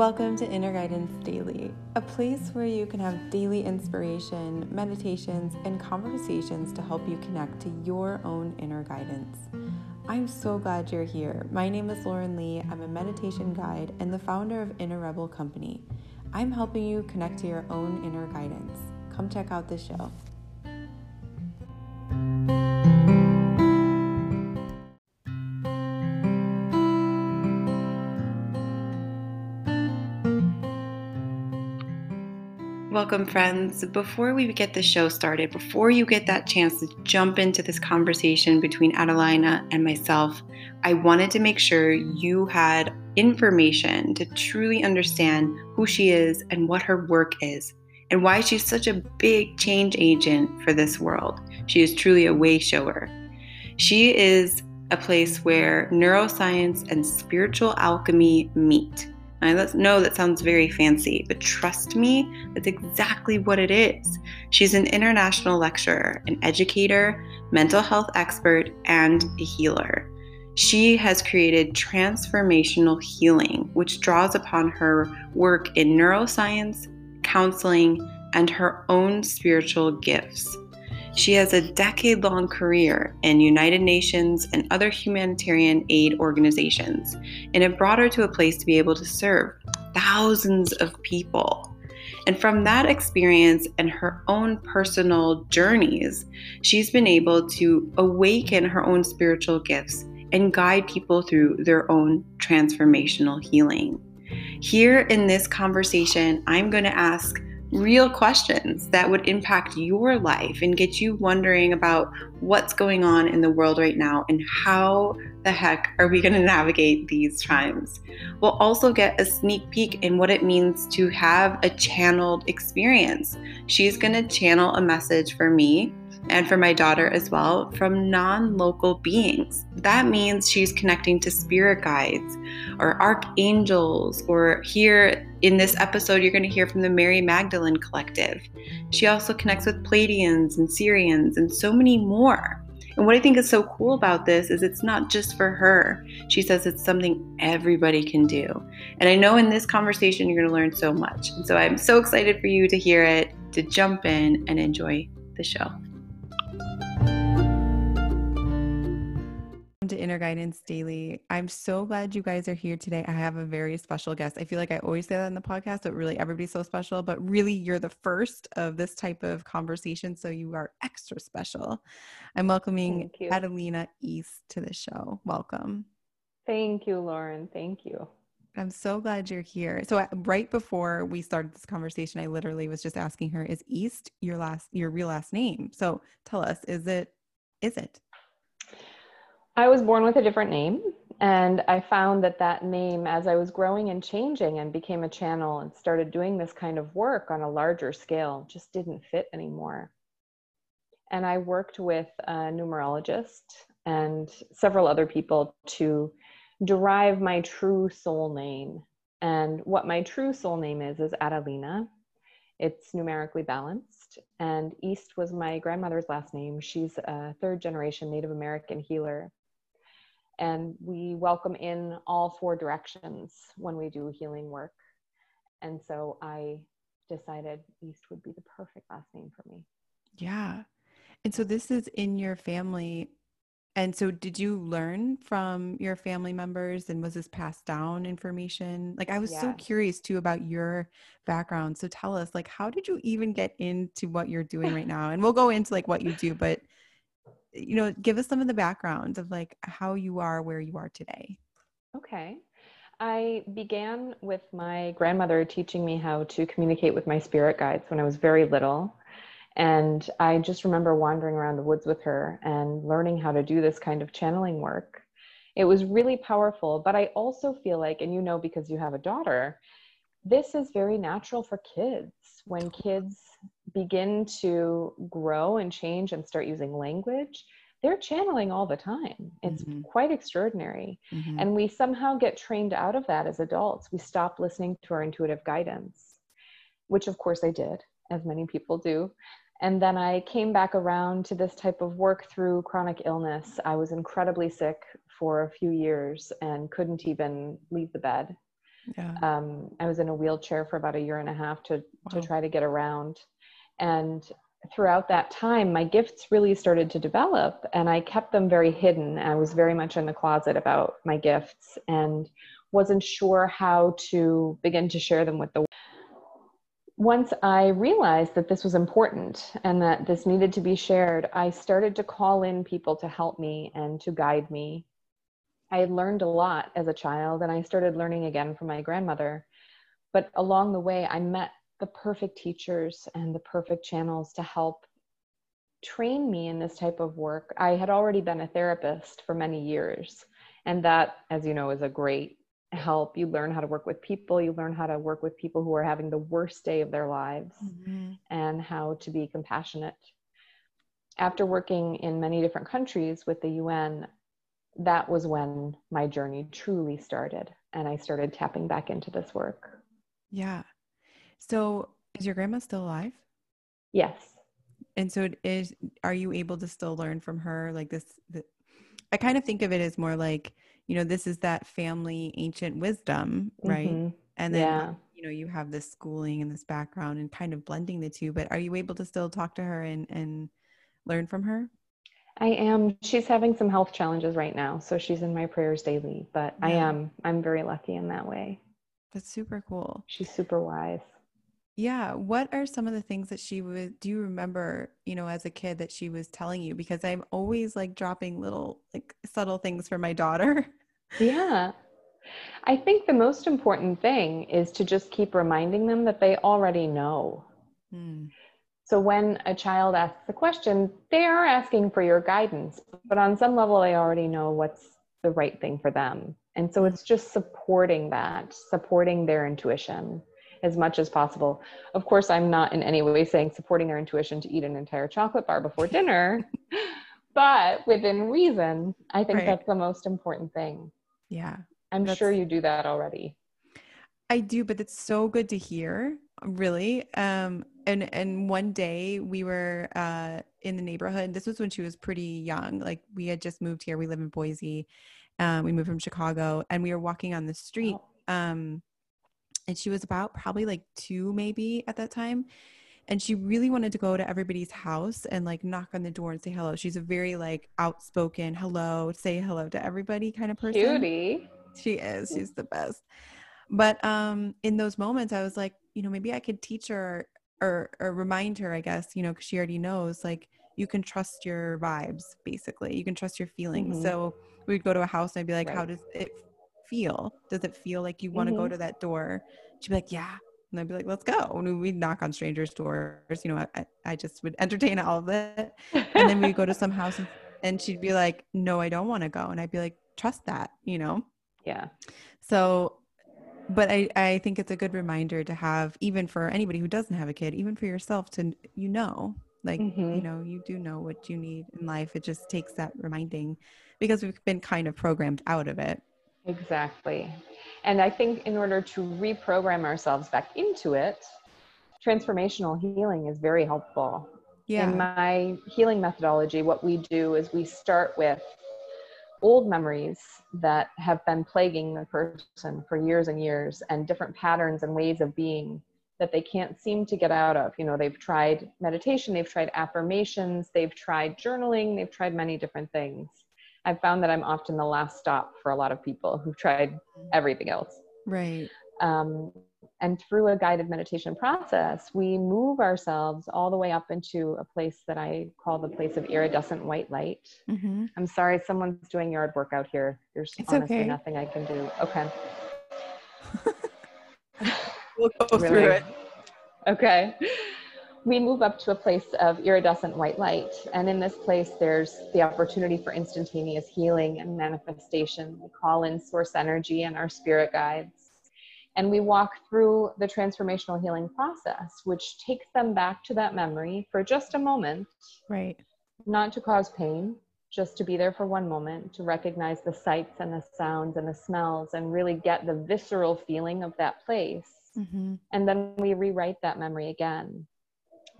Welcome to Inner Guidance Daily, a place where you can have daily inspiration, meditations, and conversations to help you connect to your own inner guidance. I'm so glad you're here. My name is Lauren Lee. I'm a meditation guide and the founder of Inner Rebel Company. I'm helping you connect to your own inner guidance. Come check out the show. Welcome, friends. Before we get the show started, before you get that chance to jump into this conversation between Adelina and myself, I wanted to make sure you had information to truly understand who she is and what her work is, and why she's such a big change agent for this world. She is truly a way shower. She is a place where neuroscience and spiritual alchemy meet. I know that sounds very fancy, but trust me, that's exactly what it is. She's an international lecturer, an educator, mental health expert, and a healer. She has created transformational healing, which draws upon her work in neuroscience, counseling, and her own spiritual gifts. She has a decade long career in United Nations and other humanitarian aid organizations, and it brought her to a place to be able to serve thousands of people. And from that experience and her own personal journeys, she's been able to awaken her own spiritual gifts and guide people through their own transformational healing. Here in this conversation, I'm going to ask real questions that would impact your life and get you wondering about what's going on in the world right now and how the heck are we going to navigate these times. We'll also get a sneak peek in what it means to have a channeled experience. She's going to channel a message for me and for my daughter as well from non local beings. That means she's connecting to spirit guides or archangels, or here in this episode, you're going to hear from the Mary Magdalene Collective. She also connects with Pleiadians and Sirians and so many more. And what I think is so cool about this is it's not just for her. She says it's something everybody can do. And I know in this conversation, you're going to learn so much. And so I'm so excited for you to hear it, to jump in and enjoy the show. To Inner Guidance Daily. I'm so glad you guys are here today. I have a very special guest. I feel like I always say that in the podcast, but really everybody's so special. But really, you're the first of this type of conversation. So you are extra special. I'm welcoming Adelina East to the show. Welcome. Thank you, Lauren. Thank you. I'm so glad you're here. So right before we started this conversation, I literally was just asking her, "Is East your last, your real last name?" So tell us, is it? Is it? I was born with a different name, and I found that that name, as I was growing and changing and became a channel and started doing this kind of work on a larger scale, just didn't fit anymore. And I worked with a numerologist and several other people to derive my true soul name. And what my true soul name is, is Adelina. It's numerically balanced. And East was my grandmother's last name. She's a third generation Native American healer and we welcome in all four directions when we do healing work. And so I decided East would be the perfect last name for me. Yeah. And so this is in your family. And so did you learn from your family members and was this passed down information? Like I was yes. so curious too about your background. So tell us like how did you even get into what you're doing right now? And we'll go into like what you do, but you know, give us some of the background of like how you are where you are today. Okay. I began with my grandmother teaching me how to communicate with my spirit guides when I was very little. And I just remember wandering around the woods with her and learning how to do this kind of channeling work. It was really powerful, but I also feel like, and you know, because you have a daughter, this is very natural for kids. When kids begin to grow and change and start using language, they're channeling all the time. It's mm-hmm. quite extraordinary. Mm-hmm. And we somehow get trained out of that as adults. We stop listening to our intuitive guidance, which of course I did, as many people do. And then I came back around to this type of work through chronic illness. I was incredibly sick for a few years and couldn't even leave the bed Yeah. Um, I was in a wheelchair for about a year and a half to wow. to try to get around, and throughout that time, my gifts really started to develop, and I kept them very hidden. I was very much in the closet about my gifts and wasn't sure how to begin to share them with the world. once I realized that this was important and that this needed to be shared, I started to call in people to help me and to guide me. I had learned a lot as a child and I started learning again from my grandmother. But along the way, I met the perfect teachers and the perfect channels to help train me in this type of work. I had already been a therapist for many years. And that, as you know, is a great help. You learn how to work with people. You learn how to work with people who are having the worst day of their lives mm-hmm. and how to be compassionate. After working in many different countries with the UN, that was when my journey truly started. And I started tapping back into this work. Yeah. So is your grandma still alive? Yes. And so it is are you able to still learn from her like this the, I kind of think of it as more like you know this is that family ancient wisdom right mm-hmm. and then yeah. you know you have this schooling and this background and kind of blending the two but are you able to still talk to her and and learn from her i am she's having some health challenges right now so she's in my prayers daily but yeah. i am i'm very lucky in that way that's super cool she's super wise yeah. What are some of the things that she would do you remember, you know, as a kid that she was telling you? Because I'm always like dropping little like subtle things for my daughter. Yeah. I think the most important thing is to just keep reminding them that they already know. Hmm. So when a child asks a question, they are asking for your guidance, but on some level, they already know what's the right thing for them. And so it's just supporting that, supporting their intuition as much as possible. Of course, I'm not in any way saying supporting their intuition to eat an entire chocolate bar before dinner, but within reason, I think right. that's the most important thing. Yeah. I'm sure you do that already. I do, but it's so good to hear, really. Um, and and one day we were uh, in the neighborhood. This was when she was pretty young. Like we had just moved here. We live in Boise. Um, we moved from Chicago, and we were walking on the street. Oh. Um, and she was about probably like two, maybe at that time. And she really wanted to go to everybody's house and like knock on the door and say hello. She's a very like outspoken, hello, say hello to everybody kind of person. Cutie. She is. She's the best. But um, in those moments, I was like, you know, maybe I could teach her or, or remind her, I guess, you know, because she already knows, like, you can trust your vibes, basically. You can trust your feelings. Mm-hmm. So we'd go to a house and I'd be like, right. how does it feel? Does it feel like you want to mm-hmm. go to that door? She'd be like, yeah. And I'd be like, let's go. And we'd knock on strangers' doors. You know, I, I just would entertain all of it. And then we'd go to some house and, and she'd be like, no, I don't want to go. And I'd be like, trust that, you know? Yeah. So, but I, I think it's a good reminder to have, even for anybody who doesn't have a kid, even for yourself to, you know, like, mm-hmm. you know, you do know what you need in life. It just takes that reminding because we've been kind of programmed out of it. Exactly. And I think in order to reprogram ourselves back into it, transformational healing is very helpful. Yeah. In my healing methodology, what we do is we start with old memories that have been plaguing the person for years and years and different patterns and ways of being that they can't seem to get out of. You know, they've tried meditation, they've tried affirmations, they've tried journaling, they've tried many different things. I've found that I'm often the last stop for a lot of people who've tried everything else. Right. Um, and through a guided meditation process, we move ourselves all the way up into a place that I call the place of iridescent white light. Mm-hmm. I'm sorry, someone's doing yard work out here. There's it's honestly okay. nothing I can do. Okay. we'll go really? through it. Okay we move up to a place of iridescent white light. And in this place, there's the opportunity for instantaneous healing and manifestation. We call in source energy and our spirit guides. And we walk through the transformational healing process, which takes them back to that memory for just a moment. Right. Not to cause pain, just to be there for one moment, to recognize the sights and the sounds and the smells and really get the visceral feeling of that place. Mm-hmm. And then we rewrite that memory again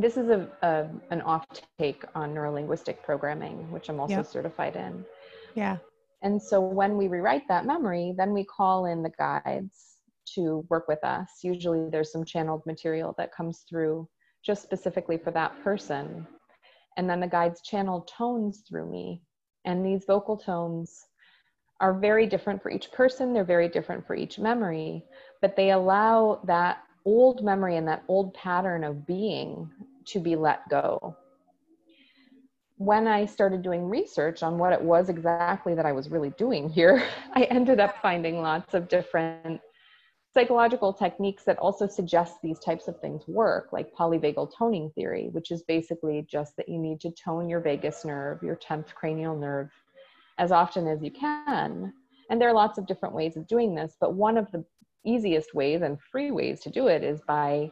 this is a, a an off take on neurolinguistic programming, which I'm also yep. certified in. Yeah. And so when we rewrite that memory, then we call in the guides to work with us. Usually there's some channeled material that comes through just specifically for that person. And then the guides channel tones through me. And these vocal tones are very different for each person, they're very different for each memory, but they allow that old memory and that old pattern of being to be let go. When I started doing research on what it was exactly that I was really doing here, I ended up finding lots of different psychological techniques that also suggest these types of things work, like polyvagal toning theory, which is basically just that you need to tone your vagus nerve, your 10th cranial nerve, as often as you can. And there are lots of different ways of doing this, but one of the easiest ways and free ways to do it is by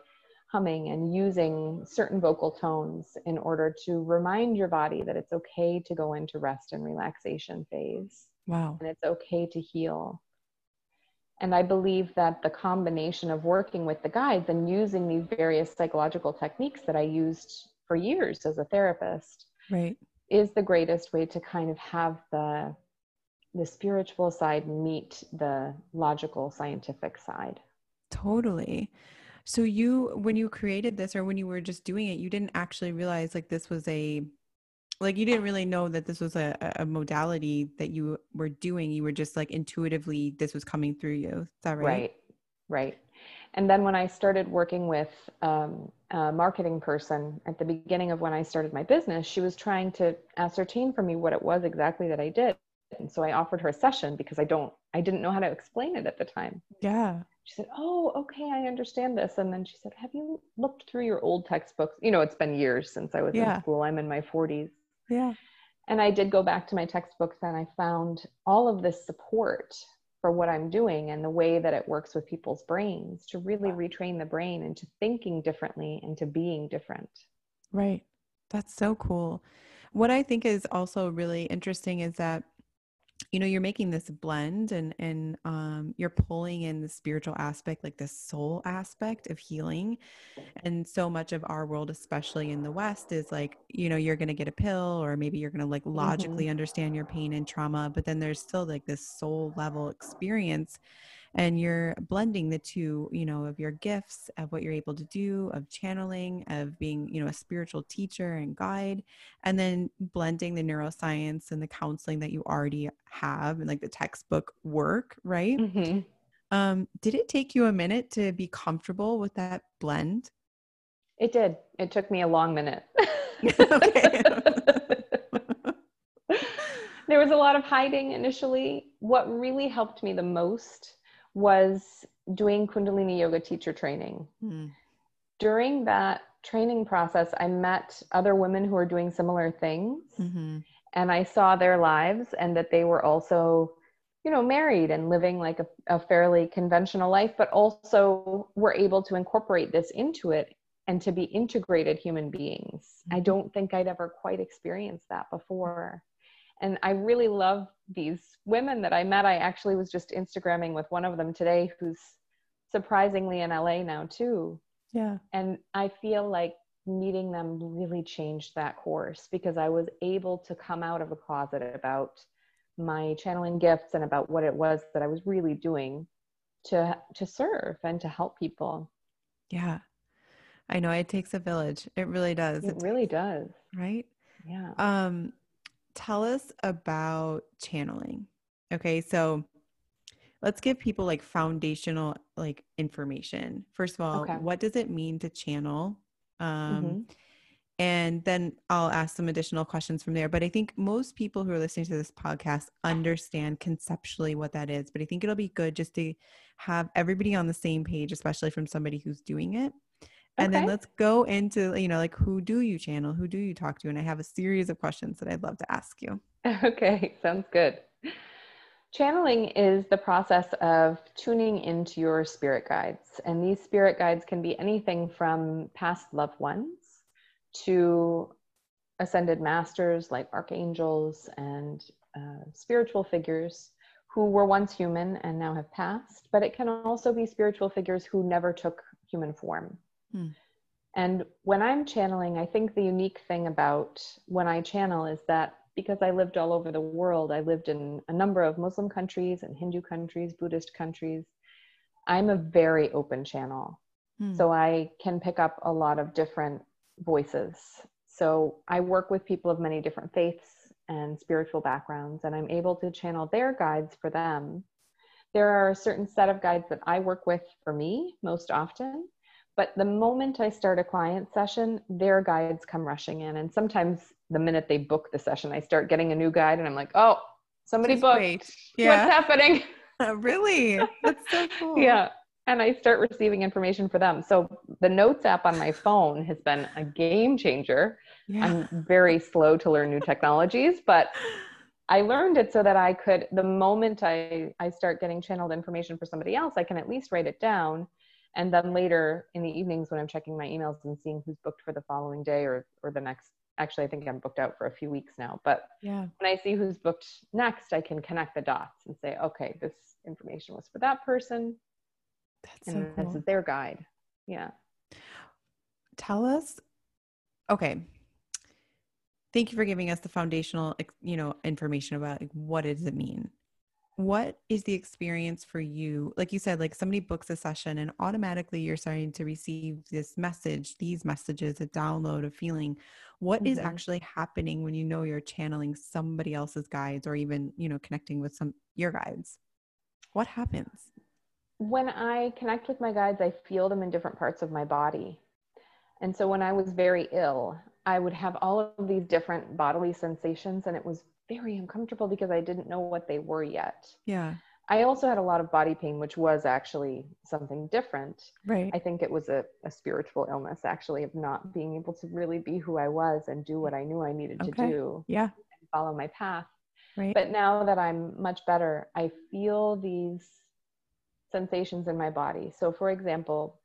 humming and using certain vocal tones in order to remind your body that it's okay to go into rest and relaxation phase. Wow. And it's okay to heal. And I believe that the combination of working with the guides and using these various psychological techniques that I used for years as a therapist right. is the greatest way to kind of have the the spiritual side meet the logical scientific side. Totally. So you when you created this or when you were just doing it, you didn't actually realize like this was a like you didn't really know that this was a, a modality that you were doing. You were just like intuitively this was coming through you. Is that right? Right. Right. And then when i started working with um, a marketing person at the beginning of when i started my business she was trying to ascertain for me what it was exactly that i did. And so i offered her a session because i don't i didn't know how to explain it at the time. Yeah she said oh okay i understand this and then she said have you looked through your old textbooks you know it's been years since i was yeah. in school i'm in my 40s yeah. And I did go back to my textbooks and I found all of this support for what I'm doing and the way that it works with people's brains to really retrain the brain into thinking differently and to being different. Right. That's so cool. What I think is also really interesting is that you know you're making this blend and and um, you're pulling in the spiritual aspect like the soul aspect of healing and so much of our world especially in the west is like you know you're going to get a pill or maybe you're going to like logically mm-hmm. understand your pain and trauma but then there's still like this soul level experience and you're blending the two you know of your gifts of what you're able to do of channeling of being you know a spiritual teacher and guide and then blending the neuroscience and the counseling that you already have and like the textbook work right? Mm-hmm. um, did it take you a minute to be comfortable with that blend? It did. It took me a long minute. There was a lot of hiding initially. What really helped me the most was doing Kundalini yoga teacher training. Mm. During that training process, I met other women who are doing similar things. Mm-hmm. And I saw their lives and that they were also, you know, married and living like a, a fairly conventional life, but also were able to incorporate this into it and to be integrated human beings. Mm-hmm. I don't think I'd ever quite experienced that before. And I really love these women that I met. I actually was just Instagramming with one of them today who's surprisingly in LA now too. Yeah. And I feel like meeting them really changed that course because I was able to come out of a closet about my channeling gifts and about what it was that I was really doing to to serve and to help people. Yeah. I know it takes a village. It really does. It, it really does. Right? Yeah. Um tell us about channeling. Okay, so let's give people like foundational like information. First of all, okay. what does it mean to channel? Um, mm-hmm. And then I'll ask some additional questions from there. But I think most people who are listening to this podcast understand conceptually what that is. But I think it'll be good just to have everybody on the same page, especially from somebody who's doing it and then let's go into you know like who do you channel? Who do you talk to? And i have a series of questions that i'd love to ask you. Okay sounds good. Channeling is the process of tuning into your spirit guides. And these spirit guides can be anything from past loved ones to ascended masters like archangels and uh, spiritual figures who were once human and now have passed. But it can also be spiritual figures who never took human form Hmm. And when I'm channeling, I think the unique thing about when I channel is that because I lived all over the world, I lived in a number of Muslim countries and Hindu countries, Buddhist countries. I'm a very open channel. Hmm. So I can pick up a lot of different voices. So I work with people of many different faiths and spiritual backgrounds, and I'm able to channel their guides for them. There are a certain set of guides that I work with for me most often, but the moment I start a client session, their guides come rushing in. And sometimes the minute they book the session, I start getting a new guide, and I'm like, oh, somebody Just booked. Wait. Yeah. What's happening? Uh, really? That's so cool. yeah and I start receiving information for them. So the Notes app on my phone has been a game changer. Yeah. I'm very slow to learn new technologies, but I learned it so that I could, the moment I, I start getting channeled information for somebody else, I can at least write it down. And then later in the evenings when I'm checking my emails and seeing who's booked for the following day or, or the next, actually, I think I'm booked out for a few weeks now. But yeah. when I see who's booked next, I can connect the dots and say, okay, this information was for that person that's and so cool. this is their guide. Yeah. Tell us. Okay. Thank you for giving us the foundational, you know, information about like, what does it mean. What is the experience for you? Like you said, like somebody books a session and automatically you're starting to receive this message, these messages, a download, a feeling. What mm-hmm. is actually happening when you know you're channeling somebody else's guides or even, you know, connecting with some your guides? What happens? when I connect with my guides, I feel them in different parts of my body. And so when I was very ill, I would have all of these different bodily sensations, and it was very uncomfortable because I didn't know what they were yet. Yeah. I also had a lot of body pain, which was actually something different. Right. I think it was a, a spiritual illness, actually, of not being able to really be who I was and do what I knew I needed okay. to do. Yeah. follow my path. Right. But now that I'm much better, I feel these sensations in my body. So, for example,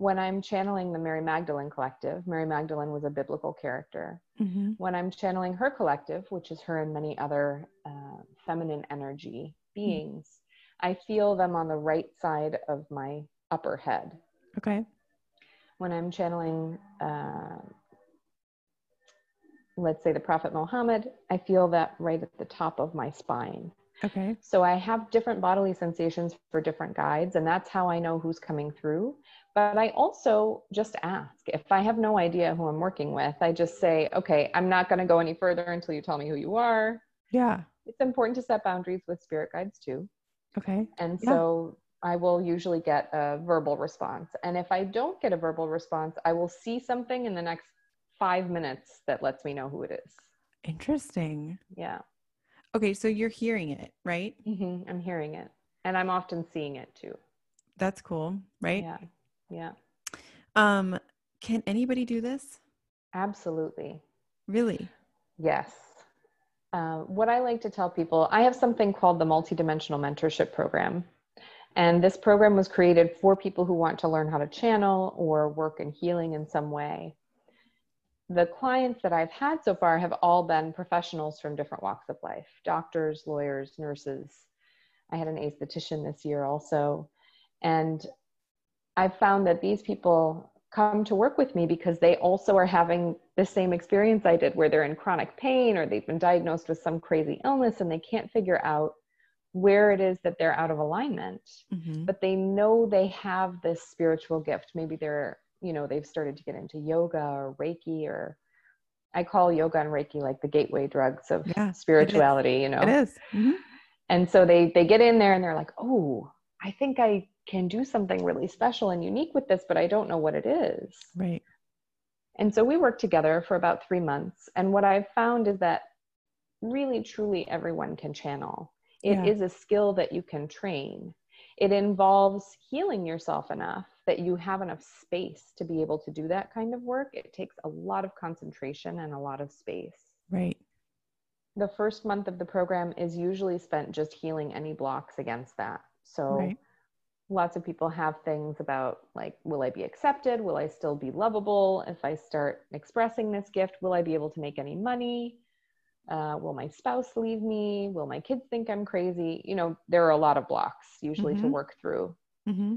when I'm channeling the Mary Magdalene collective, Mary Magdalene was a biblical character. Mm-hmm. When I'm channeling her collective, which is her and many other uh, feminine energy beings, mm-hmm. I feel them on the right side of my upper head. Okay. When I'm channeling, uh, let's say the Prophet Muhammad, I feel that right at the top of my spine. Okay. So I have different bodily sensations for different guides, and that's how I know who's coming through. But I also just ask. If I have no idea who I'm working with, I just say, okay, I'm not going to go any further until you tell me who you are. Yeah. It's important to set boundaries with spirit guides too. Okay. And yeah. so I will usually get a verbal response. And if I don't get a verbal response, I will see something in the next five minutes that lets me know who it is. Interesting. Yeah. Okay, so you're hearing it, right? Mm-hmm. I'm hearing it, and I'm often seeing it too. That's cool, right? Yeah, yeah. Um, can anybody do this? Absolutely. Really? Yes. Uh, what I like to tell people, I have something called the Multidimensional Mentorship Program. And this program was created for people who want to learn how to channel or work in healing in some way the clients that I've had so far have all been professionals from different walks of life doctors, lawyers, nurses. I had an aesthetician this year also. And I've found that these people come to work with me because they also are having the same experience I did, where they're in chronic pain or they've been diagnosed with some crazy illness and they can't figure out where it is that they're out of alignment. Mm-hmm. But they know they have this spiritual gift. Maybe they're you know they've started to get into yoga or reiki or i call yoga and reiki like the gateway drugs of yeah, spirituality you know? It is. Mm-hmm. and so they they get in there and they're like oh i think i can do something really special and unique with this but i don't know what it is. Right. And so we worked together for about three months. And what i've found is that really truly everyone can channel. It yeah. is a skill that you can train. It involves healing yourself enough that you have enough space to be able to do that kind of work. It takes a lot of concentration and a lot of space. Right. The first month of the program is usually spent just healing any blocks against that. So right. lots of people have things about like, will I be accepted? Will I still be lovable? If I start expressing this gift, will I be able to make any money? Uh, will my spouse leave me? Will my kids think I'm crazy? You know, there are a lot of blocks usually mm-hmm. to work through. Mm-hmm.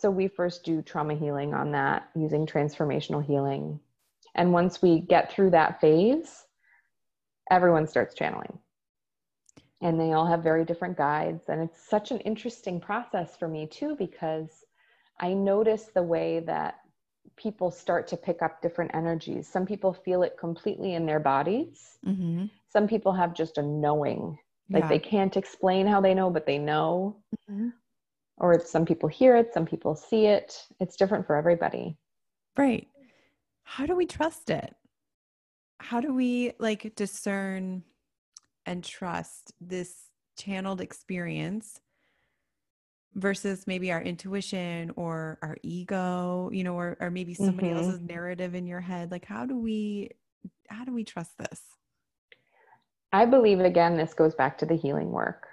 So we first do trauma healing on that using transformational healing. And once we get through that phase, everyone starts channeling. And they all have very different guides. And it's such an interesting process for me, too, because I notice the way that people start to pick up different energies. Some people feel it completely in their bodies. Mm-hmm. Some people have just a knowing, like yeah. they can't explain how they know, but they know. Mm-hmm. Or some people hear it, some people see it. It's different for everybody. Right. How do we trust it? How do we like discern and trust this channeled experience versus maybe our intuition or our ego you know or, or maybe somebody mm-hmm. else's narrative in your head like how do we how do we trust this i believe again this goes back to the healing work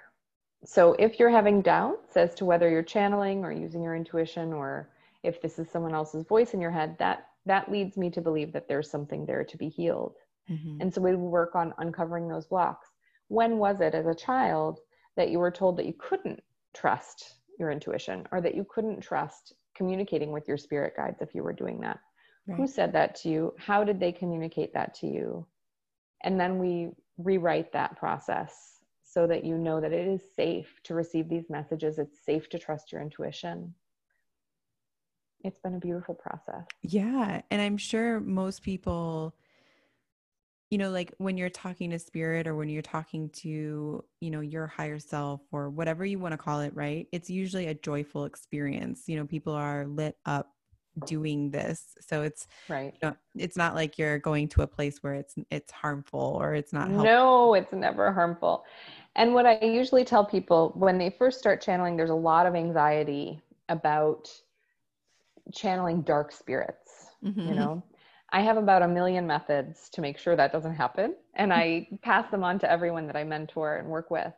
so if you're having doubts as to whether you're channeling or using your intuition or if this is someone else's voice in your head that that leads me to believe that there's something there to be healed. Mm-hmm. and so we work on uncovering those blocks. When was it as a child that you were told that you couldn't trust your intuition or that you couldn't trust communicating with your spirit guides if you were doing that? Right. who said that to you? How did they communicate that to you? And then we rewrite that process so that you know that it is safe to receive these messages. It's safe to trust your intuition. It's been a beautiful process. Yeah and i'm sure most people you know like when you're talking to spirit or when you're talking to you know your higher self or whatever you want to call it right? It's usually a joyful experience. You know people are lit up doing this. So it's right. you know, it's not like you're going to a place where it's it's harmful or it's not helpful. no it's never harmful and what i usually tell people when they first start channeling there's a lot of anxiety about channeling dark spirits mm-hmm. you know I have about a million methods to make sure that doesn't happen. And I pass them on to everyone that I mentor and work with.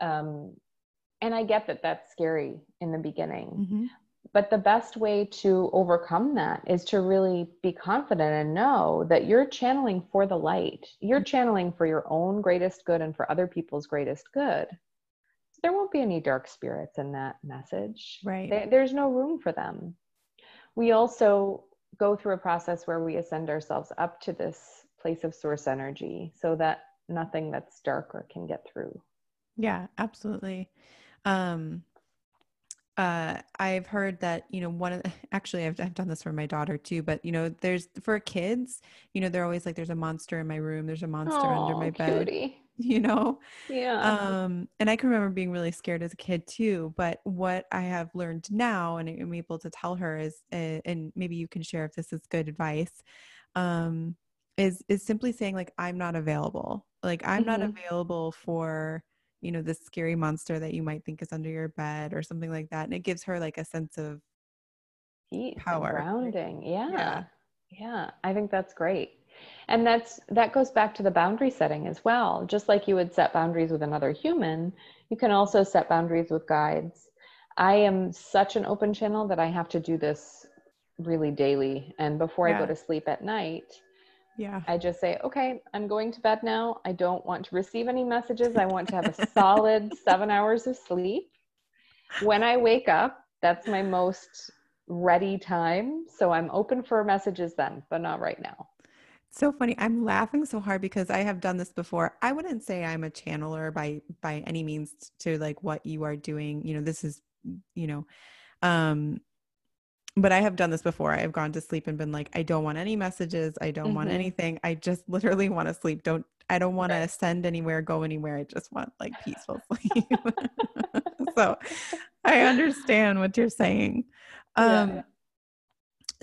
Um, and I get that that's scary in the beginning. Mm-hmm. But the best way to overcome that is to really be confident and know that you're channeling for the light. You're mm-hmm. channeling for your own greatest good and for other people's greatest good. There won't be any dark spirits in that message. Right. They, there's no room for them. We also go through a process where we ascend ourselves up to this place of source energy so that nothing that's darker can get through. Yeah, absolutely. Um, uh, I've heard that, you know, one of the, actually I've, I've done this for my daughter too, but you know, there's for kids, you know, they're always like, there's a monster in my room. There's a monster Aww, under my bed. Cutie. you know yeah um and i can remember being really scared as a kid too but what i have learned now and i'm able to tell her is uh, and maybe you can share if this is good advice um is is simply saying like i'm not available like i'm mm-hmm. not available for you know this scary monster that you might think is under your bed or something like that and it gives her like a sense of Peace power grounding yeah. yeah yeah i think that's great and that's that goes back to the boundary setting as well just like you would set boundaries with another human you can also set boundaries with guides i am such an open channel that i have to do this really daily and before yeah. i go to sleep at night yeah i just say okay i'm going to bed now i don't want to receive any messages i want to have a solid seven hours of sleep when i wake up that's my most ready time so i'm open for messages then but not right now so funny. I'm laughing so hard because I have done this before. I wouldn't say I'm a channeler by by any means to like what you are doing. You know, this is, you know, um but I have done this before. I have gone to sleep and been like, I don't want any messages. I don't mm-hmm. want anything. I just literally want to sleep. Don't I don't want right. to send anywhere, go anywhere. I just want like peaceful sleep. so I understand what you're saying. Um yeah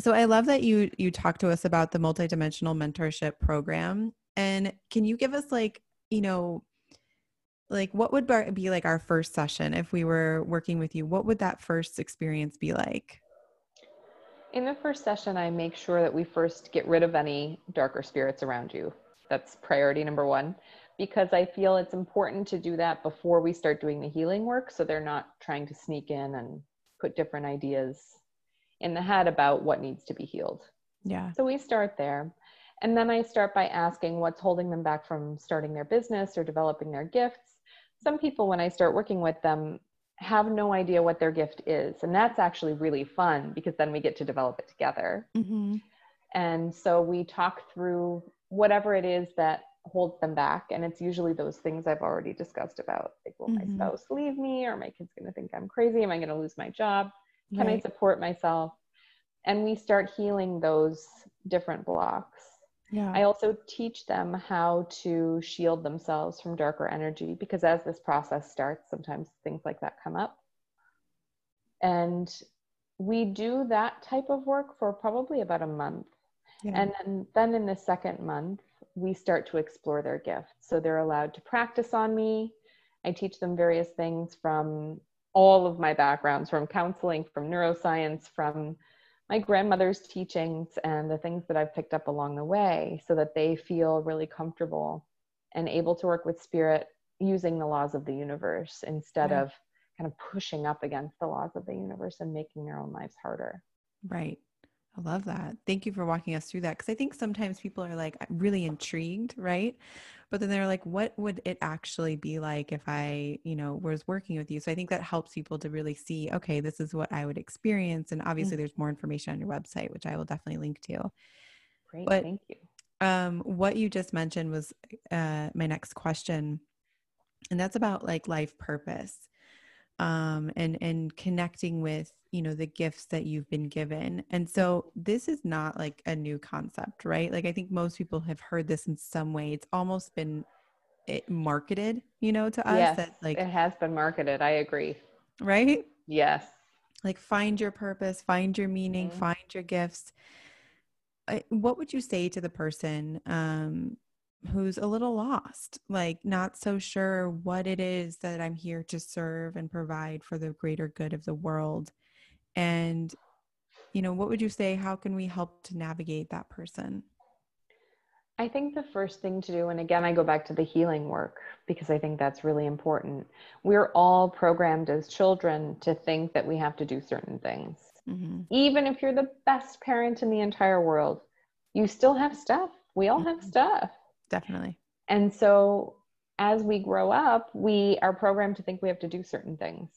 so I love that you you talked to us about the multidimensional mentorship program. And can you give us like, you know, like what would be like our first session if we were working with you? What would that first experience be like? In the first session, I make sure that we first get rid of any darker spirits around you. That's priority number one, because I feel it's important to do that before we start doing the healing work so they're not trying to sneak in and put different ideas in the head about what needs to be healed. Yeah. So we start there. And then I start by asking what's holding them back from starting their business or developing their gifts. Some people, when I start working with them, have no idea what their gift is. And that's actually really fun because then we get to develop it together. Mm-hmm. And so we talk through whatever it is that holds them back. And it's usually those things I've already discussed about like, will mm-hmm. my spouse leave me? Or my kid's going to think I'm crazy? Am I going to lose my job? Can Right. I support myself? And we start healing those different blocks. Yeah. I also teach them how to shield themselves from darker energy because as this process starts, sometimes things like that come up. And we do that type of work for probably about a month. yeah. And then, then in the second month, we start to explore their gifts. So they're allowed to practice on me. I teach them various things from all of my backgrounds from counseling, from neuroscience, from my grandmother's teachings, and the things that I've picked up along the way so that they feel really comfortable and able to work with spirit using the laws of the universe instead Yeah. of kind of pushing up against the laws of the universe and making their own lives harder. Right. I love that. Thank you for walking us through that. Because I think sometimes people are like really intrigued, right? But then they're like, what would it actually be like if I, you know, was working with you? So I think that helps people to really see, okay, this is what I would experience. And obviously, there's more information on your website, which I will definitely link to. Great, But- thank you. Um, what you just mentioned was uh, my next question, and that's about like life purpose, um, and and connecting with you know the gifts that you've been given. And so this is not like a new concept, right? Like I think most people have heard this in some way. It's almost been it marketed, you know, to us yes, that like it has been marketed. I agree. right, Yes. like find your purpose, find your meaning, Mhm. find your gifts. I- What would you say to the person um, who's a little lost, like not so sure what it is that I'm here to serve and provide for the greater good of the world? And, you know, what would you say? How can we help to navigate that person? I think the first thing to do, and again, I go back to the healing work because I think that's really important. We're all programmed as children to think that we have to do certain things. hmm Even if you're the best parent in the entire world, you still have stuff. We all have Mhm. stuff. Definitely. And so as we grow up, we are programmed to think we have to do certain things.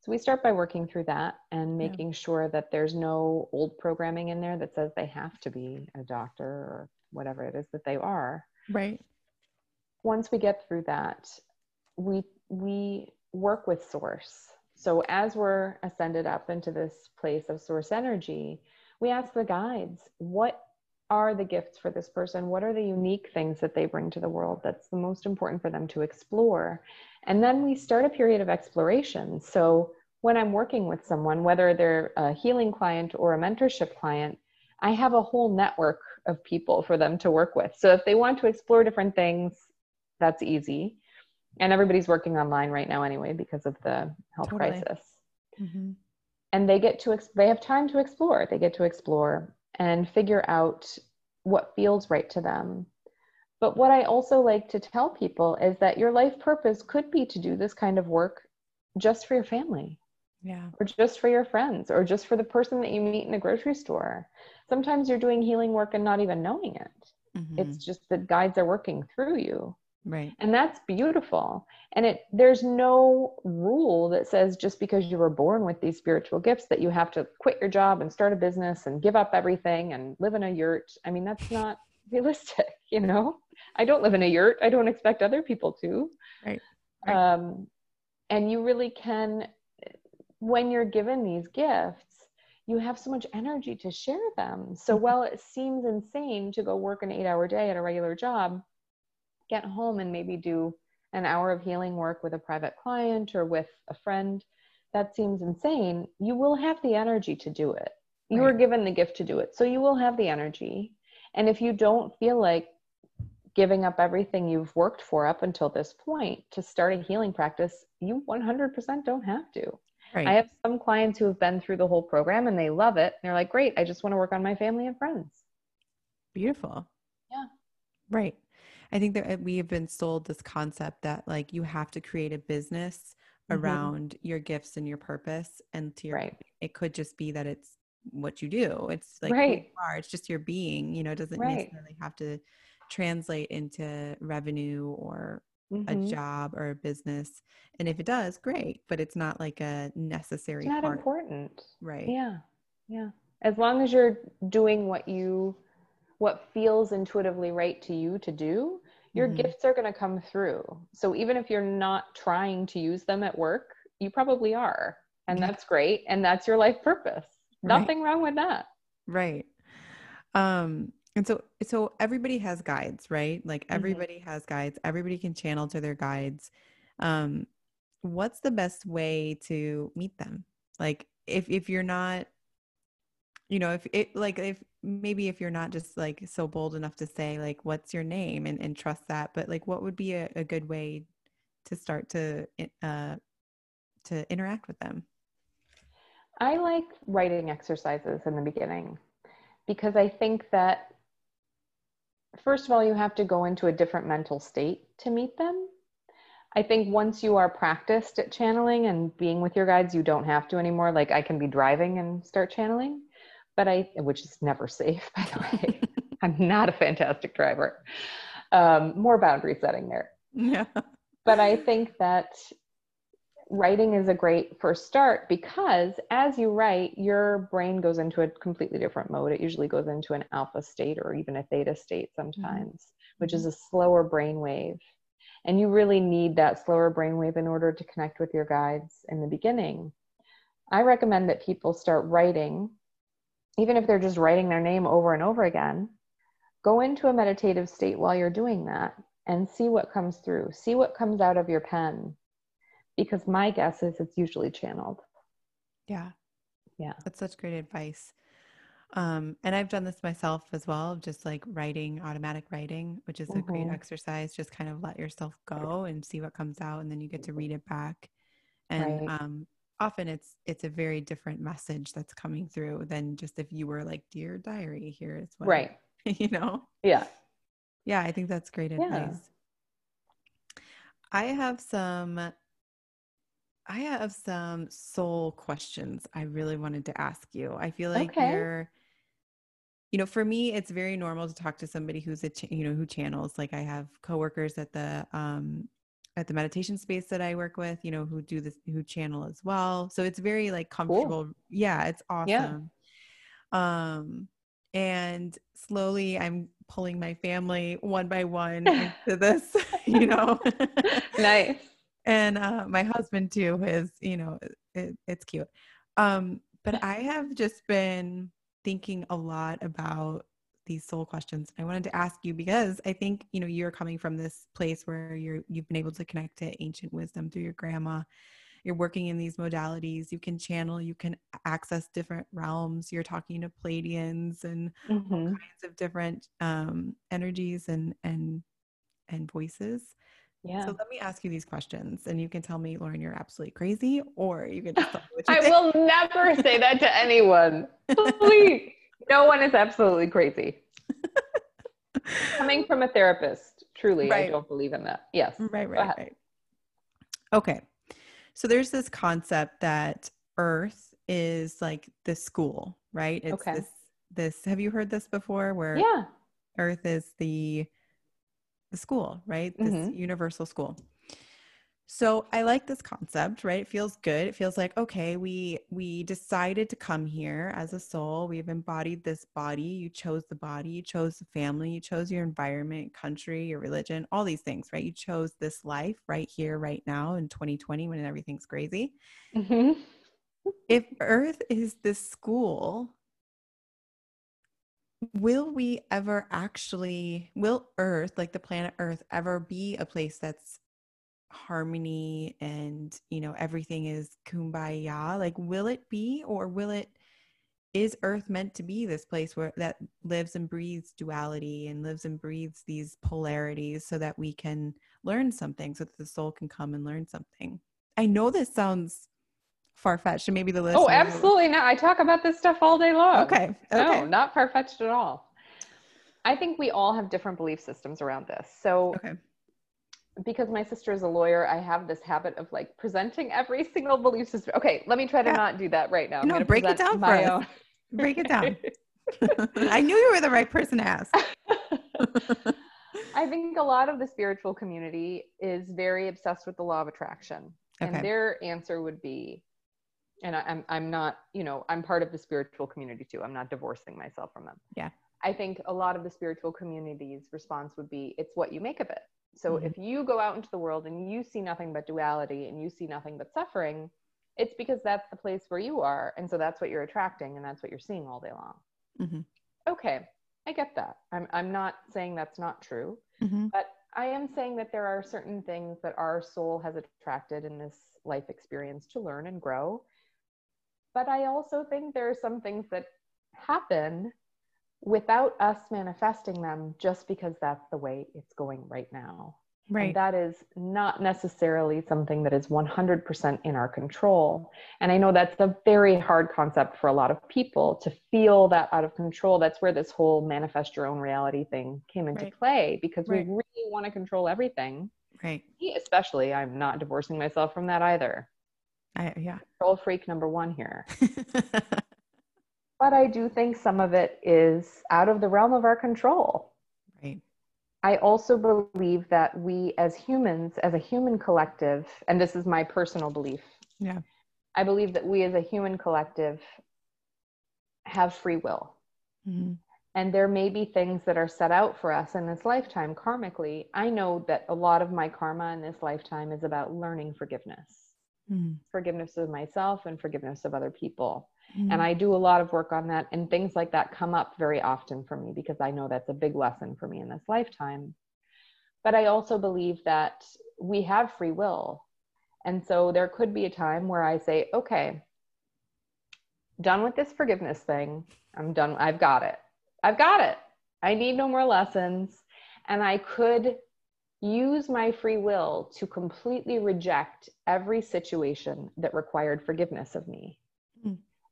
So we start by working through that and Yeah. making sure that there's no old programming in there that says they have to be a doctor or whatever it is that they are. Right. Once we get through that, we we work with source. So as we're ascended up into this place of source energy, we ask the guides, what are the gifts for this person? What are the unique things that they bring to the world that's the most important for them to explore? And then we start a period of exploration. So when I'm working with someone, whether they're a healing client or a mentorship client, I have a whole network of people for them to work with. So if they want to explore different things, that's easy. And everybody's working online right now anyway because of the health Totally. crisis hmm and they get to they have time to explore they get to explore and figure out what feels right to them. But what i also like to tell people is that your life purpose could be to do this kind of work just for your family. Yeah. or just for your friends or just for the person that you meet in the grocery store. Sometimes you're doing healing work and not even knowing it. Mhm. it's just that guides are working through you right. and that's beautiful and it there's no rule that says just because you were born with these spiritual gifts that you have to quit your job and start a business and give up everything and live in a yurt i mean that's not realistic you know i don't live in a yurt i don't expect other people to Right. Right. um, and you really can when you're given these gifts you have so much energy to share them so Mhm. while it seems insane to go work an eight hour day at a regular job get home and maybe do an hour of healing work with a private client or with a friend that seems insane you will have the energy to do it you were given the gift to do it so you will have the energy and if you don't feel like giving up everything you've worked for up until this point to start a healing practice you 100% don't have to Right. i have some clients who have been through the whole program and they love it they're like great i just want to work on my family and friends Beautiful. Yeah. Right. I think that uh, we have been sold this concept that like you have to create a business Mhm. around your gifts and your purpose. And to your Right. it could just be that it's what you do. It's like who Right. you are. It's just your being, you know, it doesn't Right. necessarily have to translate into revenue or a Mhm. job or a business. And if it does, great. But it's not like a necessary it's not part. important Right. Yeah. Yeah. As long as you're doing what you what feels intuitively right to you to do, your Mhm. gifts are going to come through. So even if you're not trying to use them at work, you probably are. And yeah. that's great. And that's your life purpose. Right. Nothing wrong with that. Right. Um, and so so everybody has guides, right? Like mm-hmm. everybody mm-hmm. has guides. Everybody can channel to their guides. Um, what's the best way to meet them? Like if if you're not you know if it like if maybe if you're not just like so bold enough to say like what's your name? and, and trust that but like what would be a, a good way to start to uh to interact with them? I like writing exercises in the beginning because i think that first of all you have to go into a different mental state to meet them. I think once you are practiced at channeling and being with your guides, you don't have to anymore. Like I can be driving and start channeling but I, which is never safe, by the way. I'm not a fantastic driver. Um, more boundary setting there. Yeah. But I think that writing is a great first start because as you write, your brain goes into a completely different mode. It usually goes into an alpha state or even a theta state sometimes, mm-hmm. which is a slower brain wave. And you really need that slower brain wave in order to connect with your guides in the beginning. I recommend that people start writing even if they're just writing their name over and over again, go into a meditative state while you're doing that and see what comes through. See what comes out of your pen. Because my guess is it's usually channeled. Yeah. Yeah. That's such great advice. Um, and I've done this myself as well, just like writing, automatic writing, which is a mm-hmm. great exercise. Just kind of let yourself go and see what comes out, and then you get to read it back. And right. um, often it's it's a very different message that's coming through than just if you were like dear diary here is what right. you know? Yeah. Yeah i think that's great advice. Yeah. i have some i have some soul questions i really wanted to ask you. I feel like okay. you're you know for me it's very normal to talk to somebody who's a ch- you know who channels. Like i have coworkers at the um at the meditation space that I work with, you know, who do this, who channel as well. So it's very like comfortable. Cool. Yeah, it's awesome. Yeah. Um, and slowly I'm pulling my family one by one into this, you know. nice. And uh, my husband too is, you know, it, it's cute. Um, but I have just been thinking a lot about these soul questions. I wanted to ask you because I think, you know, you're coming from this place where you're you've been able to connect to ancient wisdom through your grandma. You're working in these modalities. You can channel, you can access different realms. You're talking to Pleiadians and mm-hmm. all kinds of different um, energies and and and voices. Yeah. So let me ask you these questions, and you can tell me, Lauren, you're absolutely crazy, or you can just tell me what you I think. will never say that to anyone. Please no one is absolutely crazy. Coming from a therapist, truly, right. I don't believe in that. Yes. Right, right, right. Okay. So there's this concept that Earth is like the school, right? It's okay. this this have you heard this before where yeah. Earth is the the school, right? This mm-hmm. universal school. So I like this concept, right? It feels good. It feels like okay, we we decided to come here as a soul. We've embodied this body. You chose the body, you chose the family, you chose your environment, country, your religion, all these things, right? You chose this life right here, right now in 2020 when everything's crazy. Mm-hmm. If Earth is this school, will we ever actually will earth like the planet earth ever be a place that's harmony and you know everything is kumbaya like will it be or will it is earth meant to be this place where that lives and breathes duality and lives and breathes these polarities so that we can learn something so that the soul can come and learn something? I know this sounds far-fetched and maybe the list oh absolutely not. I talk about this stuff all day long. Okay, okay. no not far-fetched at all. I think we all have different belief systems around this. So okay because my sister is a lawyer, I have this habit of like presenting every single belief system. Okay, let me try to yeah. not do that right now. I'm no, break it down for us. Break it down. I knew you were the right person to ask. I think a lot of the spiritual community is very obsessed with the law of attraction. Okay. And their answer would be, and I, I'm I'm not, you know, I'm part of the spiritual community too. I'm not divorcing myself from them. Yeah. I think a lot of the spiritual community's response would be, it's what you make of it. So mm-hmm. if you go out into the world and you see nothing but duality and you see nothing but suffering, it's because that's the place where you are and so that's what you're attracting and that's what you're seeing all day long mm-hmm. okay i get that i'm, I'm not saying that's not true mm-hmm. but i am saying that there are certain things that our soul has attracted in this life experience to learn and grow but i also think there are some things that happen without us manifesting them just because that's the way it's going right now Right. And that is not necessarily something that is 100% in our control. And I know that's a very hard concept for a lot of people to feel that out of control. That's where this whole manifest your own reality thing came into right. play because right. we really want to control everything. Right. Me especially, I'm not divorcing myself from that either. I, yeah. Control freak number one here. but I do think some of it is out of the realm of our control. Right. I also believe that we as humans, as a human collective, and this is my personal belief. Yeah. I believe that we as a human collective have free will. Mm-hmm. And there may be things that are set out for us in this lifetime karmically. I know that a lot of my karma in this lifetime is about learning forgiveness mm-hmm. forgiveness of myself and forgiveness of other people. Mm-hmm. And I do a lot of work on that. And things like that come up very often for me because I know that's a big lesson for me in this lifetime. But I also believe that we have free will. And so there could be a time where I say, okay, done with this forgiveness thing. I'm done. I've got it. I've got it. I need no more lessons. And I could use my free will to completely reject every situation that required forgiveness of me.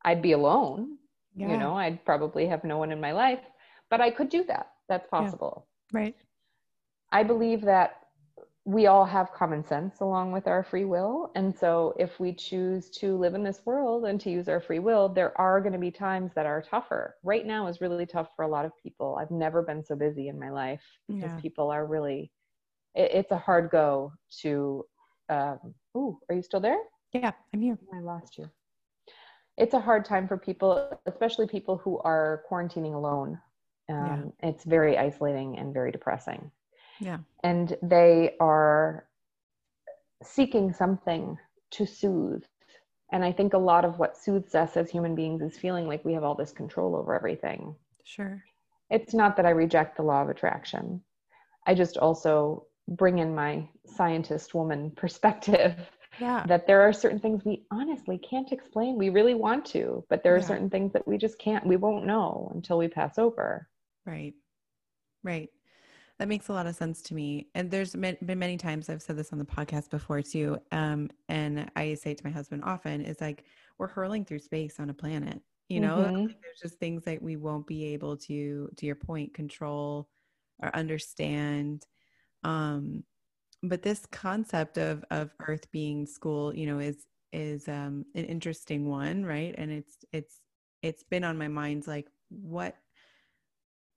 I'd be alone. Yeah. You know, I'd probably have no one in my life, but I could do that. That's possible. Yeah. Right. I believe that we all have common sense along with our free will. And so if we choose to live in this world and to use our free will, there are going to be times that are tougher. Right now is really tough for a lot of people. I've never been so busy in my life because yeah. people are really, it, it's a hard go to, um, ooh, are you still there? Yeah, I'm here. I lost you it's a hard time for people, especially people who are quarantining alone. Um, yeah. It's very isolating and very depressing. Yeah. And they are seeking something to soothe. And I think a lot of what soothes us as human beings is feeling like we have all this control over everything. Sure. It's not that I reject the law of attraction. I just also bring in my scientist woman perspective yeah. that there are certain things we honestly can't explain. We really want to, but there are yeah. certain things that we just can't, we won't know until we pass over. Right. Right. That makes a lot of sense to me. And there's been many times I've said this on the podcast before too. Um, and I say to my husband often is like, we're hurling through space on a planet, you know, mm-hmm. like there's just things that we won't be able to, to your point, control or understand. Um, but this concept of of earth being school you know is is um an interesting one right? And it's it's it's been on my mind like what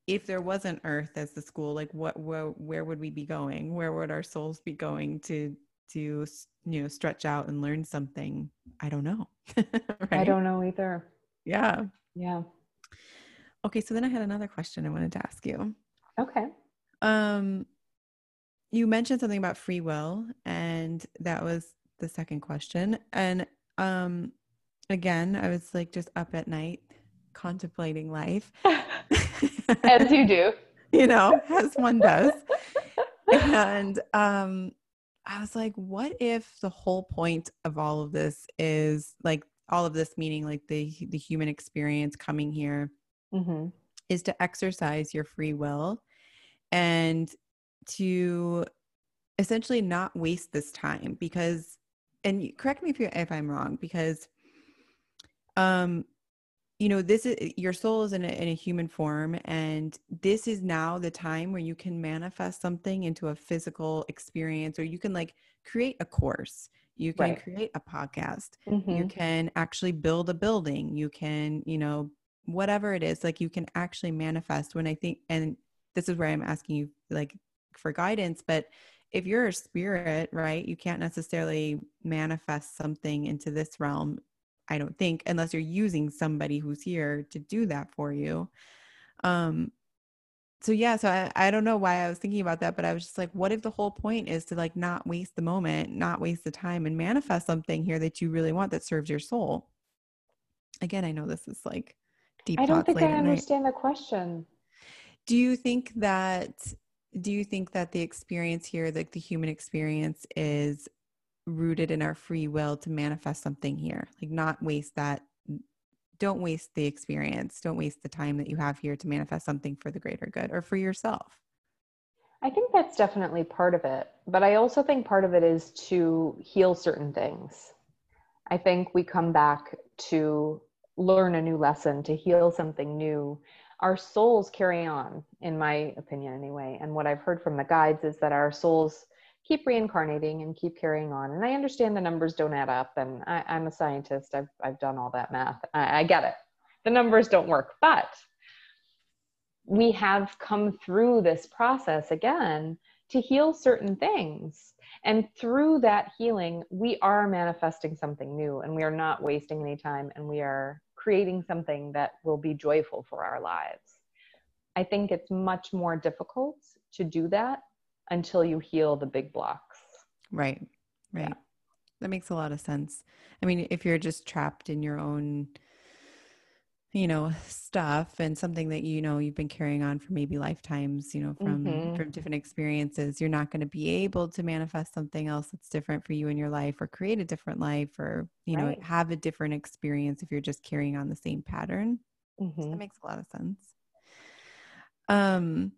if there wasn't earth as the school like what where, where would we be going? Where would our souls be going to to you know stretch out and learn something? I don't know right? i don't know either. Yeah. Yeah. Okay so then i had another question i wanted to ask you. Okay. Um you mentioned something about free will and that was the second question. And um again i was like just up at night contemplating life. As you do. You know as one does. And um i was like what if the whole point of all of this is like all of this meaning like the the human experience coming here mm-hmm. is to exercise your free will and to essentially not waste this time because and correct me if you if I'm wrong because um you know this is your soul is in a, in a human form and this is now the time where you can manifest something into a physical experience or you can like create a course you can right. create a podcast mm-hmm. you can actually build a building you can you know whatever it is like you can actually manifest when i think and this is where i'm asking you like for guidance but if you're a spirit right you can't necessarily manifest something into this realm i don't think unless you're using somebody who's here to do that for you um so yeah, so I, I don't know why I was thinking about that, but I was just like, what if the whole point is to like not waste the moment, not waste the time and manifest something here that you really want that serves your soul? Again, I know this is like deep. I don't think I understand the question. Do you think that do you think that the experience here, like the human experience, is rooted in our free will to manifest something here? Like not waste that don't waste the experience. Don't waste the time that you have here to manifest something for the greater good or for yourself. I think that's definitely part of it. But I also think part of it is to heal certain things. I think we come back to learn a new lesson, to heal something new. Our souls carry on, in my opinion, anyway. And what I've heard from the guides is that our souls keep reincarnating and keep carrying on. And I understand the numbers don't add up, and I, am a scientist. I've I've done all that math. I, I get it. The numbers don't work, but we have come through this process again to heal certain things. And through that healing, we are manifesting something new and we are not wasting any time and we are creating something that will be joyful for our lives. I think it's much more difficult to do that until you heal the big blocks. Right. Right. Yeah. That makes a lot of sense. I mean, if you're just trapped in your own you know stuff and something that you know you've been carrying on for maybe lifetimes you know from mm-hmm. from different experiences you're not going to be able to manifest something else that's different for you in your life or create a different life or you right. know have a different experience if you're just carrying on the same pattern mm-hmm. that makes a lot of sense um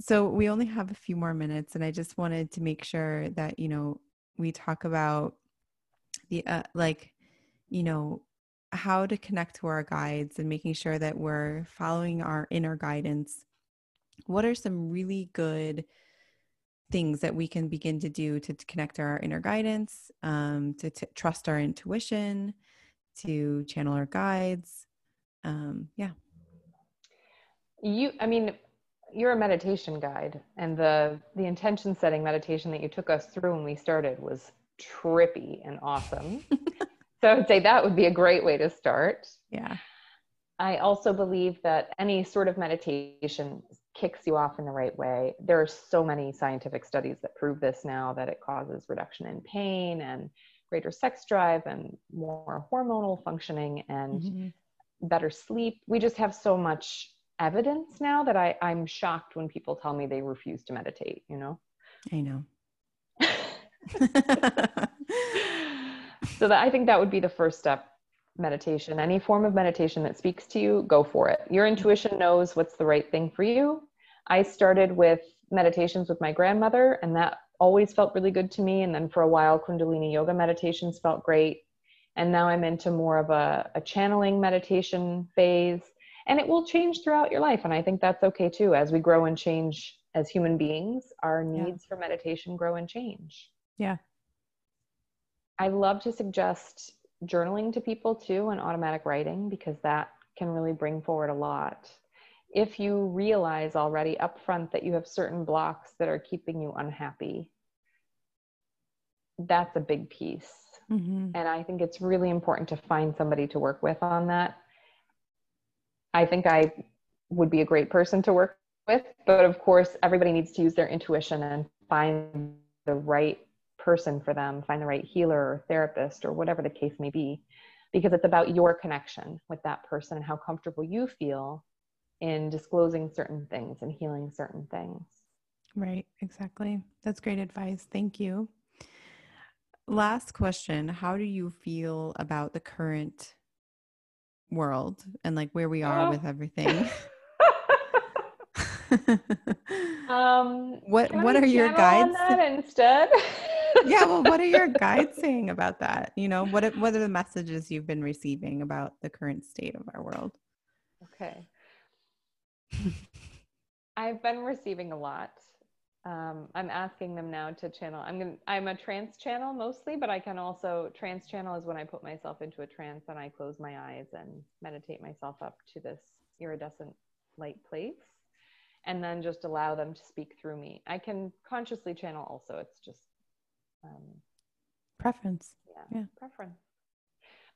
so we only have a few more minutes and i just wanted to make sure that you know we talk about the uh, like you know how to connect to our guides and making sure that we're following our inner guidance what are some really good things that we can begin to do to, to connect to our inner guidance um, to t- trust our intuition to channel our guides? Um, yeah. You i mean you're a meditation guide and the the intention setting meditation that you took us through when we started was trippy and awesome so i would say that would be a great way to start yeah i also believe that any sort of meditation kicks you off in the right way there are so many scientific studies that prove this now that it causes reduction in pain and greater sex drive and more hormonal functioning and mm-hmm. better sleep we just have so much evidence now that I, I'm shocked when people tell me they refuse to meditate, you know? I know. so that I think that would be the first step meditation. Any form of meditation that speaks to you, go for it. Your intuition knows what's the right thing for you. I started with meditations with my grandmother, and that always felt really good to me. And then for a while, Kundalini yoga meditations felt great. And now I'm into more of a, a channeling meditation phase and it will change throughout your life and i think that's okay too as we grow and change as human beings our needs yeah. for meditation grow and change yeah i love to suggest journaling to people too and automatic writing because that can really bring forward a lot if you realize already upfront that you have certain blocks that are keeping you unhappy that's a big piece mm-hmm. and i think it's really important to find somebody to work with on that I think I would be a great person to work with. But of course, everybody needs to use their intuition and find the right person for them, find the right healer or therapist or whatever the case may be, because it's about your connection with that person and how comfortable you feel in disclosing certain things and healing certain things. Right, exactly. That's great advice. Thank you. Last question How do you feel about the current world and like where we are oh. with everything. um, what what are your guides instead? yeah, well, what are your guides saying about that? You know, what what are the messages you've been receiving about the current state of our world? Okay. I've been receiving a lot um, I'm asking them now to channel. I'm going I'm a trance channel mostly, but I can also trance channel is when I put myself into a trance and I close my eyes and meditate myself up to this iridescent light place and then just allow them to speak through me. I can consciously channel also. It's just um, preference. Yeah, yeah, preference.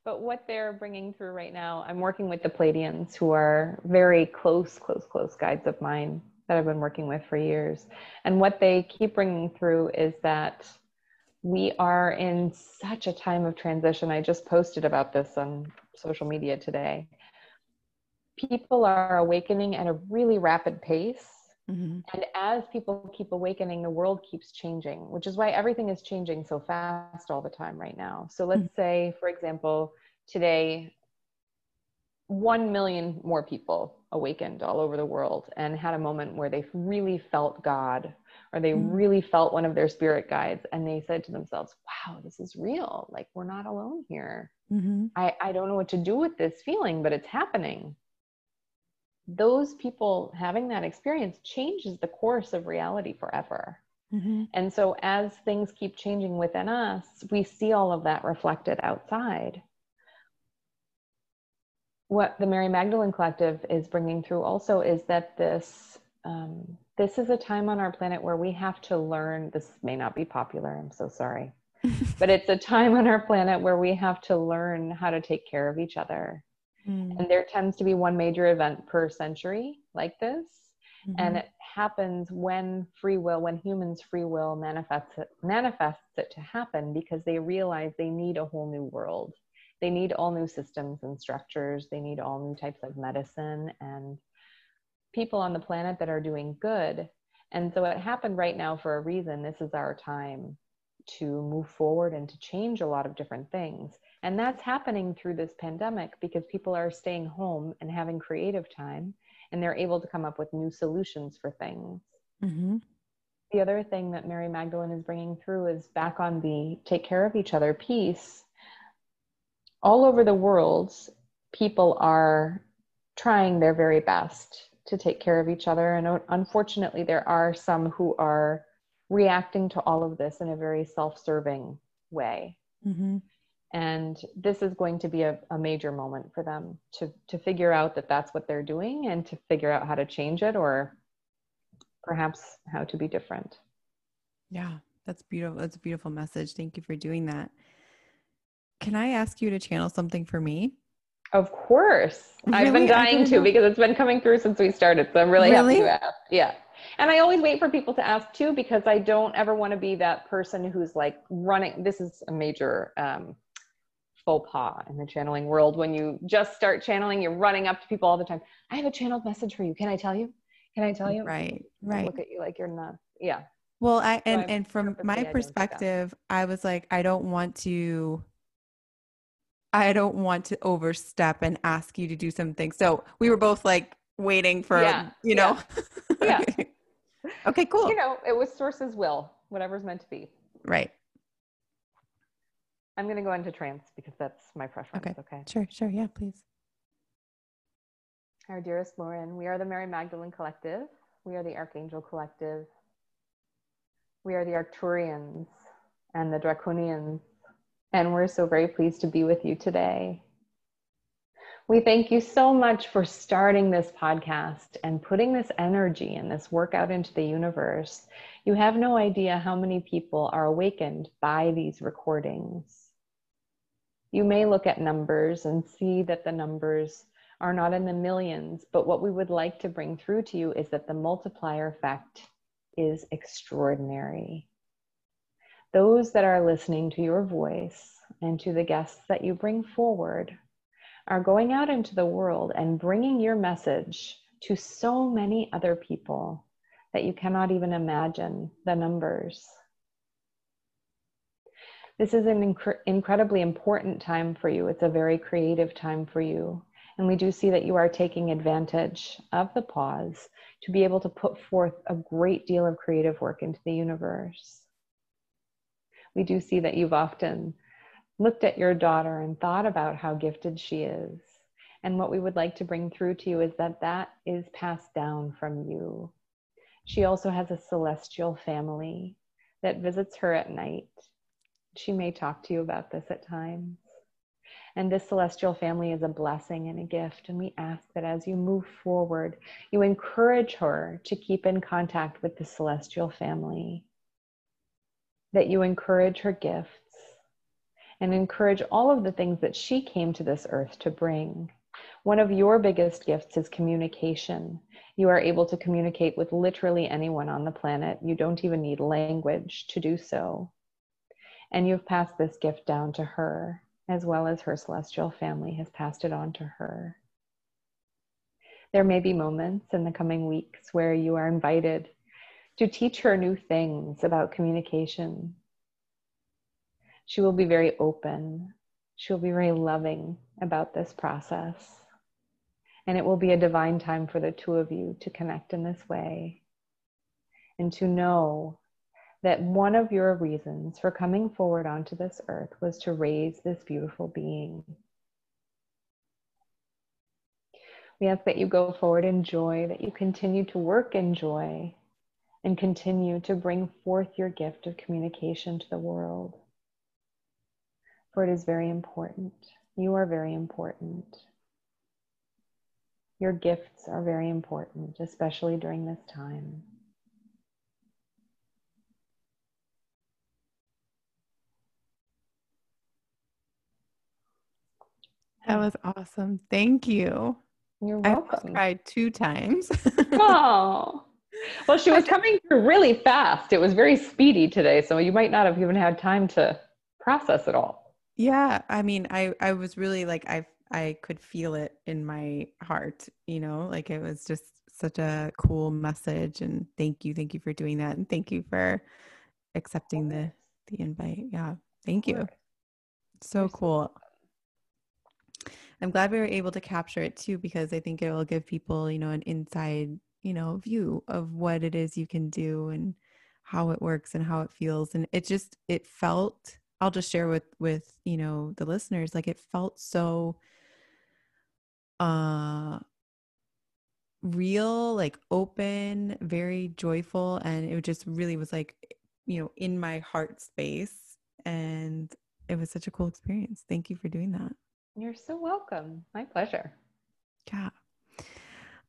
but what they're bringing through right now, I'm working with the Pleiadians, who are very close, close, close guides of mine that I've been working with for years. And what they keep bringing through is that we are in such a time of transition. I just posted about this on social media today. People are awakening at a really rapid pace. Mm-hmm. And as people keep awakening, the world keeps changing, which is why everything is changing so fast all the time right now. So let's mm-hmm. say, for example, today, 1 million more people awakened all over the world and had a moment where they really felt God or they mm-hmm. really felt one of their spirit guides and they said to themselves wow this is real like we're not alone here mm-hmm. I, I don't know what to do with this feeling but it's happening those people having that experience changes the course of reality forever mm-hmm. and so as things keep changing within us we see all of that reflected outside what the mary magdalene collective is bringing through also is that this um, this is a time on our planet where we have to learn. This may not be popular, I'm so sorry. but it's a time on our planet where we have to learn how to take care of each other. Mm. And there tends to be one major event per century like this. Mm-hmm. And it happens when free will, when humans' free will manifests it, manifests it to happen because they realize they need a whole new world. They need all new systems and structures. They need all new types of medicine and people on the planet that are doing good. And so it happened right now for a reason. This is our time to move forward and to change a lot of different things. And that's happening through this pandemic because people are staying home and having creative time and they're able to come up with new solutions for things. Mm-hmm. The other thing that Mary Magdalene is bringing through is back on the take care of each other piece. All over the world, people are trying their very best to take care of each other. And unfortunately, there are some who are reacting to all of this in a very self serving way. Mm-hmm. And this is going to be a, a, major moment for them to, to figure out that that's what they're doing and to figure out how to change it or perhaps how to be different. Yeah, that's beautiful. That's a beautiful message. Thank you for doing that. Can I ask you to channel something for me? Of course. Really? I've been dying to because it's been coming through since we started. So I'm really, really? happy you asked. Yeah. And I always wait for people to ask too because I don't ever want to be that person who's like running. This is a major um, faux pas in the channeling world. When you just start channeling, you're running up to people all the time. I have a channeled message for you. Can I tell you? Can I tell you? Right. Right. look at you like you're nuts. Yeah. Well, I and and from my perspective, I was like, I don't want to I don't want to overstep and ask you to do something. So we were both like waiting for, yeah, you know. Yeah. yeah. okay, cool. You know, it was source's will, whatever's meant to be. Right. I'm going to go into trance because that's my preference. Okay. okay. Sure, sure. Yeah, please. Our dearest Lauren, we are the Mary Magdalene Collective. We are the Archangel Collective. We are the Arcturians and the Draconians and we're so very pleased to be with you today. We thank you so much for starting this podcast and putting this energy and this work out into the universe. You have no idea how many people are awakened by these recordings. You may look at numbers and see that the numbers are not in the millions, but what we would like to bring through to you is that the multiplier effect is extraordinary those that are listening to your voice and to the guests that you bring forward are going out into the world and bringing your message to so many other people that you cannot even imagine the numbers. This is an inc- incredibly important time for you. It's a very creative time for you. And we do see that you are taking advantage of the pause to be able to put forth a great deal of creative work into the universe we do see that you've often looked at your daughter and thought about how gifted she is. And what we would like to bring through to you is that that is passed down from you. She also has a celestial family that visits her at night. She may talk to you about this at times. And this celestial family is a blessing and a gift. And we ask that as you move forward, you encourage her to keep in contact with the celestial family that you encourage her gifts and encourage all of the things that she came to this earth to bring. One of your biggest gifts is communication. You are able to communicate with literally anyone on the planet. You don't even need language to do so. And you've passed this gift down to her, as well as her celestial family has passed it on to her. There may be moments in the coming weeks where you are invited to teach her new things about communication. She will be very open. She will be very loving about this process. And it will be a divine time for the two of you to connect in this way and to know that one of your reasons for coming forward onto this earth was to raise this beautiful being. We ask that you go forward in joy, that you continue to work in joy, and continue to bring forth your gift of communication to the world. For it is very important. You are very important. Your gifts are very important, especially during this time. That was awesome. Thank you. You're welcome. I cried two times. oh. Well, she was coming through really fast. It was very speedy today, so you might not have even had time to process it all. Yeah, I mean, I I was really like I I could feel it in my heart, you know, like it was just such a cool message and thank you thank you for doing that and thank you for accepting the the invite. Yeah. Thank you. So cool. I'm glad we were able to capture it too because I think it will give people, you know, an inside, you know, view of what it is you can do and how it works and how it feels and it just it felt I'll just share with with, you know, the listeners like it felt so uh real, like open, very joyful and it just really was like, you know, in my heart space and it was such a cool experience. Thank you for doing that. You're so welcome. My pleasure.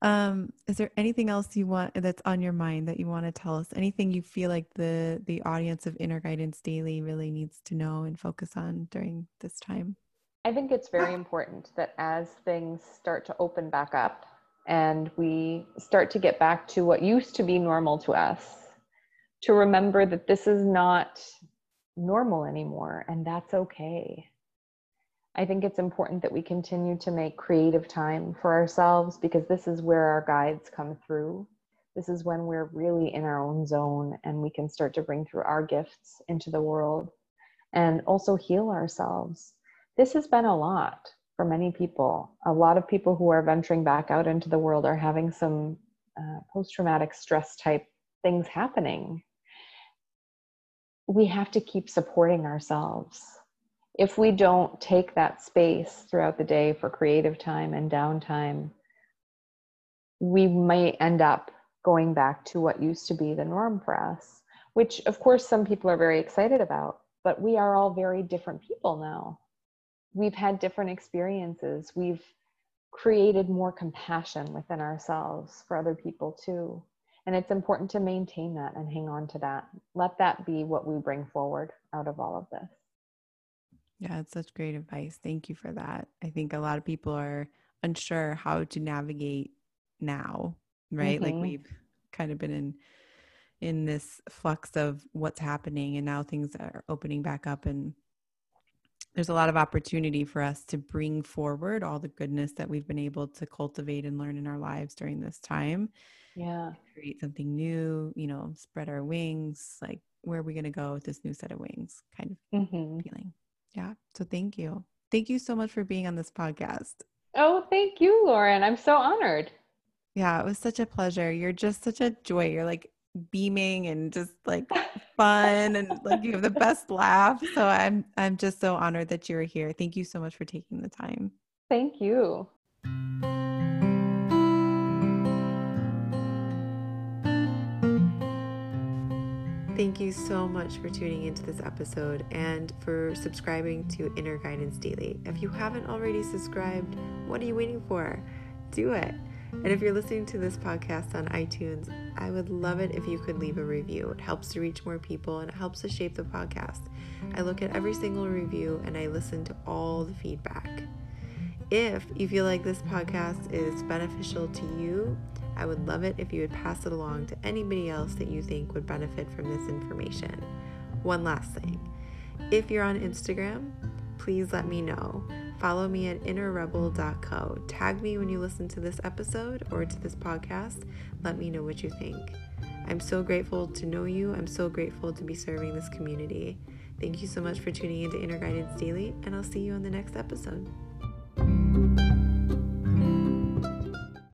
Um, is there anything else you want that's on your mind that you want to tell us? Anything you feel like the the audience of Inner Guidance Daily really needs to know and focus on during this time? I think it's very important that as things start to open back up and we start to get back to what used to be normal to us, to remember that this is not normal anymore and that's okay. I think it's important that we continue to make creative time for ourselves because this is where our guides come through. This is when we're really in our own zone and we can start to bring through our gifts into the world and also heal ourselves. This has been a lot for many people. A lot of people who are venturing back out into the world are having some uh, post traumatic stress type things happening. We have to keep supporting ourselves if we don't take that space throughout the day for creative time and downtime, we might end up going back to what used to be the norm for us, which of course some people are very excited about, but we are all very different people now. We've had different experiences. We've created more compassion within ourselves for other people too. And it's important to maintain that and hang on to that. Let that be what we bring forward out of all of this. Yeah, it's such great advice. Thank you for that. I think a lot of people are unsure how to navigate now, right? Mm-hmm. Like we've kind of been in in this flux of what's happening and now things are opening back up and there's a lot of opportunity for us to bring forward all the goodness that we've been able to cultivate and learn in our lives during this time. Yeah. Create something new, you know, spread our wings. Like, where are we going to go with this new set of wings kind of mm-hmm. feeling? Yeah. So thank you. Thank you so much for being on this podcast. Oh, thank you, Lauren. I'm so honored. Yeah, it was such a pleasure. You're just such a joy. You're like beaming and just like fun and like you have the best laugh. So I'm I'm just so honored that you're here. Thank you so much for taking the time. Thank you. Thank you so much for tuning into this episode and for subscribing to Inner Guidance Daily. If you haven't already subscribed, what are you waiting for? Do it. And if you're listening to this podcast on iTunes, I would love it if you could leave a review. It helps to reach more people and it helps to shape the podcast. I look at every single review and I listen to all the feedback. If you feel like this podcast is beneficial to you, I would love it if you would pass it along to anybody else that you think would benefit from this information. One last thing if you're on Instagram, please let me know. Follow me at innerrebel.co. Tag me when you listen to this episode or to this podcast. Let me know what you think. I'm so grateful to know you. I'm so grateful to be serving this community. Thank you so much for tuning into Inner Guidance Daily, and I'll see you on the next episode.